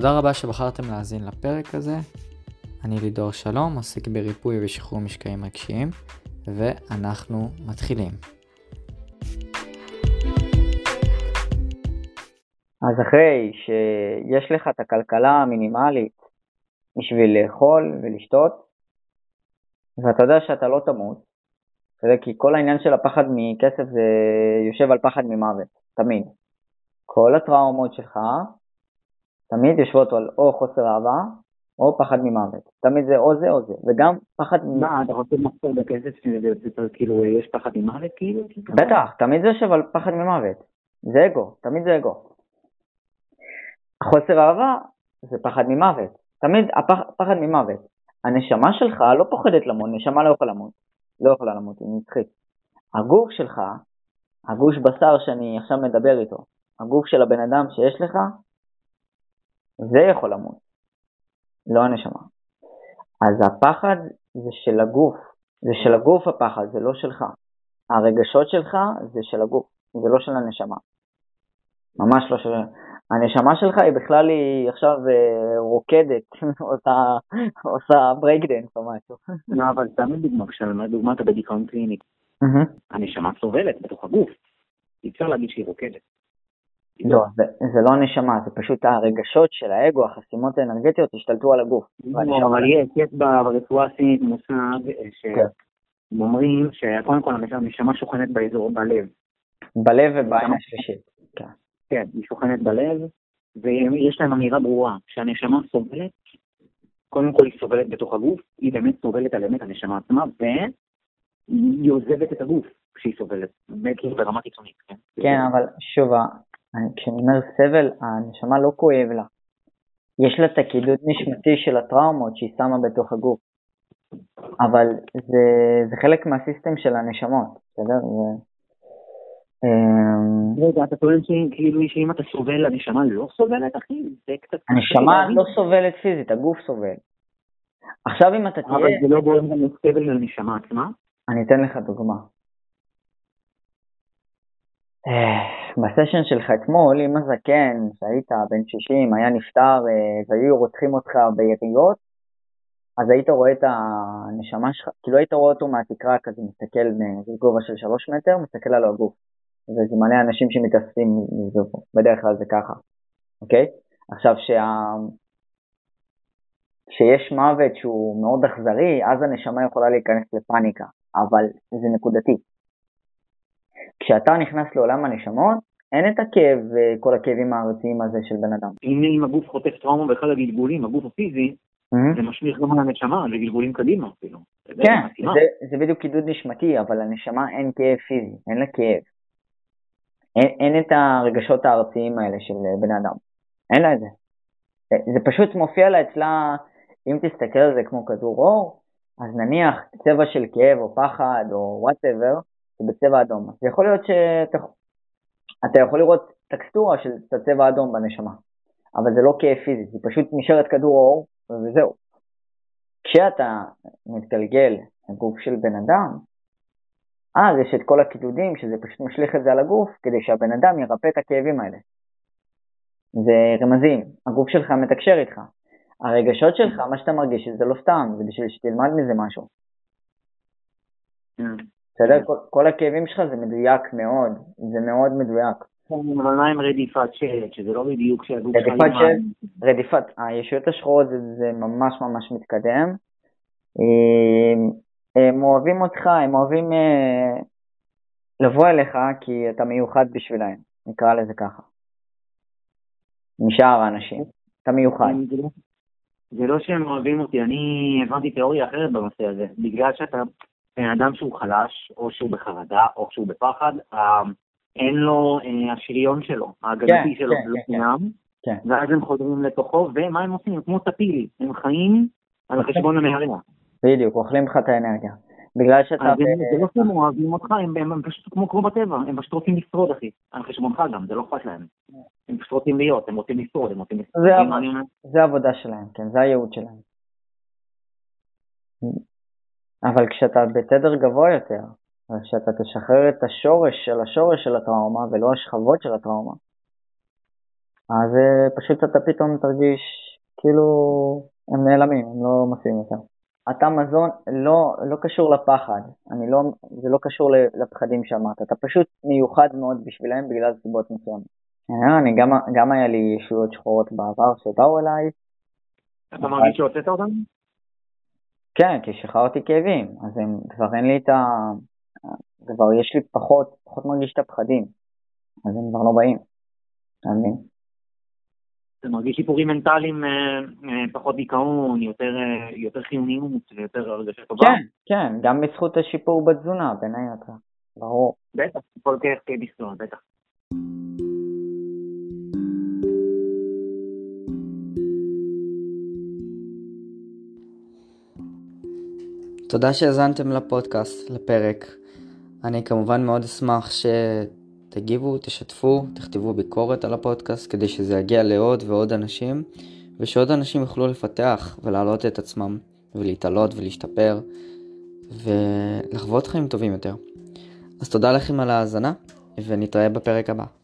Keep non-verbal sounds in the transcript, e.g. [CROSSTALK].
תודה רבה שבחרתם להאזין לפרק הזה. אני לידור שלום, עוסק בריפוי ושחרור משקעים רגשיים, ואנחנו מתחילים. אז אחרי שיש לך את הכלכלה המינימלית בשביל לאכול ולשתות, ואתה יודע שאתה לא תמות, כי כל העניין של הפחד מכסף זה יושב על פחד ממוות, תמיד. כל הטראומות שלך תמיד יושבות על או חוסר אהבה או פחד ממוות. תמיד זה או זה או זה, וגם פחד ממוות. מה, אתה רוצה למחסור בכסף שזה כאילו יש פחד ממוות כאילו? בטח, תמיד זה יושב על פחד ממוות. זה אגו, תמיד זה אגו. חוסר אהבה זה פחד ממוות. תמיד הפחד ממוות. הנשמה שלך לא פוחדת למות, נשמה לא יכולה למות. לא יכולה למות, היא נצחית. הגוף שלך, הגוש בשר שאני עכשיו מדבר איתו, הגוף של הבן אדם שיש לך, זה יכול למות, לא הנשמה. אז הפחד זה של הגוף, זה של הגוף הפחד, זה לא שלך. הרגשות שלך זה של הגוף, זה לא של הנשמה. ממש לא של... הנשמה שלך היא בכלל היא עכשיו אה, רוקדת, [LAUGHS] עושה, עושה ברייקדנס או משהו. לא, אבל סתם לדוגמה, כשלדוגמה אתה בדיכאון קליני, הנשמה סובלת בתוך הגוף, אי אפשר להגיד שהיא רוקדת. לא, זה, זה לא הנשמה, זה פשוט הרגשות של האגו, החסימות האנרגטיות השתלטו על הגוף. לא, אבל יש, יש ברפואה הסינית מושג אה, שאומרים שקודם כל הנשמה שוכנת באזור, בלב. בלב ובעין השלישית. כן. כן, היא שוכנת בלב, ויש להם אמירה ברורה, שהנשמה סובלת, קודם כל היא סובלת בתוך הגוף, היא באמת סובלת על אמת הנשמה עצמה, והיא עוזבת את הגוף כשהיא סובלת, כאילו ברמה קיצונית, כן? כן, אבל שוב, כשאני אומר סבל, הנשמה לא כואב לה. יש לה את הקידוד נשמתי של הטראומות שהיא שמה בתוך הגוף. אבל זה, זה חלק מהסיסטם של הנשמות, בסדר? זה... אמ, רגע, אתה טוען שכאילו שאם אתה סובל, הנשמה לא סובלת, אחי? זה קצת... הנשמה לא סובלת פיזית, הגוף סובל. עכשיו אם אתה תהיה... אבל זה לא גורם גם לסבל לנשמה עצמה? אני אתן לך דוגמה. בסשן שלך אתמול, אם הזקן, שהיית בן 60, היה נפטר אה, והיו רוצחים אותך ביריות, אז היית רואה את הנשמה שלך, כאילו היית רואה אותו מהתקרה כזה, מסתכל מגובה של 3 מטר, מסתכל על הגוף. וזה מלא אנשים שמתאספים מזה בדרך כלל זה ככה, אוקיי? עכשיו, שה... כשיש מוות שהוא מאוד אכזרי, אז הנשמה יכולה להיכנס לפאניקה, אבל זה נקודתי. כשאתה נכנס לעולם הנשמות, אין את הכאב, כל הכאבים הארציים הזה של בן אדם. אם, אם הגוף חוטף טראומה באחד הגלגולים, הגוף הפיזי, mm-hmm. זה משליך גם על הנשמה, זה גלגולים קדימה אפילו. כן, זה, זה בדיוק קידוד נשמתי, אבל לנשמה אין כאב פיזי, אין לה כאב. אין, אין את הרגשות הארציים האלה של בן אדם. אין לה את זה. זה פשוט מופיע לה אצלה, אם תסתכל על זה כמו כדור אור, אז נניח צבע של כאב או פחד או whatever, זה בצבע אדום. אז יכול להיות שאתה יכול לראות טקסטורה של הצבע האדום בנשמה, אבל זה לא כאב פיזי, זה פשוט נשארת כדור אור וזהו. כשאתה מתגלגל לגוף של בן אדם, אז יש את כל הקידודים שזה פשוט משליך את זה על הגוף כדי שהבן אדם ירפא את הכאבים האלה. זה רמזים, הגוף שלך מתקשר איתך. הרגשות שלך, מה שאתה מרגיש, זה לא סתם, זה בשביל שתלמד מזה משהו. כן. בסדר? כל, כל הכאבים שלך זה מדויק מאוד, זה מאוד מדויק. כן, אבל מה עם רדיפת שלט, שזה לא בדיוק שהגוף שלך... רדיפת שלט, רדיפת, הישויות השחורות זה, ממש ממש מתקדם. הם אוהבים אותך, הם אוהבים אה, לבוא אליך כי אתה מיוחד בשבילהם, נקרא לזה ככה. משאר האנשים, אתה מיוחד. לא- זה לא שהם אוהבים אותי, אני הבנתי תיאוריה אחרת בנושא הזה. בגלל שאתה אדם שהוא חלש, או שהוא בחרדה, או שהוא בפחד, אה, אין לו, אה, השריון שלו, ההגנתי כן, שלו, כן, לא קיים, כן. ואז הם חודרים לתוכו, ומה הם עושים? כמו טפילי, הם חיים על חשבון הנהריה. בדיוק, אוכלים לך את האנרגיה. בגלל שאתה... זה לא שהם אוהבים אותך, הם פשוט כמו כמו בטבע, הם פשוט רוצים לשרוד, אחי. על חשבונך גם, זה לא אכפת להם. הם פשוט רוצים להיות, הם רוצים לשרוד, הם רוצים לשרוד. זה העבודה שלהם, כן, זה הייעוד שלהם. אבל כשאתה בתדר גבוה יותר, כשאתה תשחרר את השורש של השורש של הטראומה ולא השכבות של הטראומה, אז אה, פשוט אתה פתאום תרגיש כאילו הם נעלמים, הם לא מופיעים יותר. אתה מזון לא, לא קשור לפחד, אני לא, זה לא קשור לפחדים שאמרת, אתה פשוט מיוחד מאוד בשבילם בגלל סיבות מסוימות. אה, אני גם, גם היה לי ישויות שחורות בעבר שבאו אליי. אתה מרגיש שהוצאת אותם? כן, כי שחררתי כאבים, אז הם, כבר אין לי את ה... כבר יש לי פחות, פחות מרגיש את הפחדים, אז הם כבר לא באים, אתה מבין? אתה מרגיש שיפורים מנטליים, אה, אה, פחות דיכאון, יותר, אה, יותר חיוניות ויותר הרגשה טובה? כן, כן, גם בזכות השיפור בתזונה, בין היתר, ברור. בטח, כל כך כבכלול, בטח. תודה שהאזנתם לפודקאסט, לפרק. אני כמובן מאוד אשמח שתגיבו, תשתפו, תכתבו ביקורת על הפודקאסט כדי שזה יגיע לעוד ועוד אנשים, ושעוד אנשים יוכלו לפתח ולהעלות את עצמם, ולהתעלות ולהשתפר, ולחוות חיים טובים יותר. אז תודה לכם על ההאזנה, ונתראה בפרק הבא.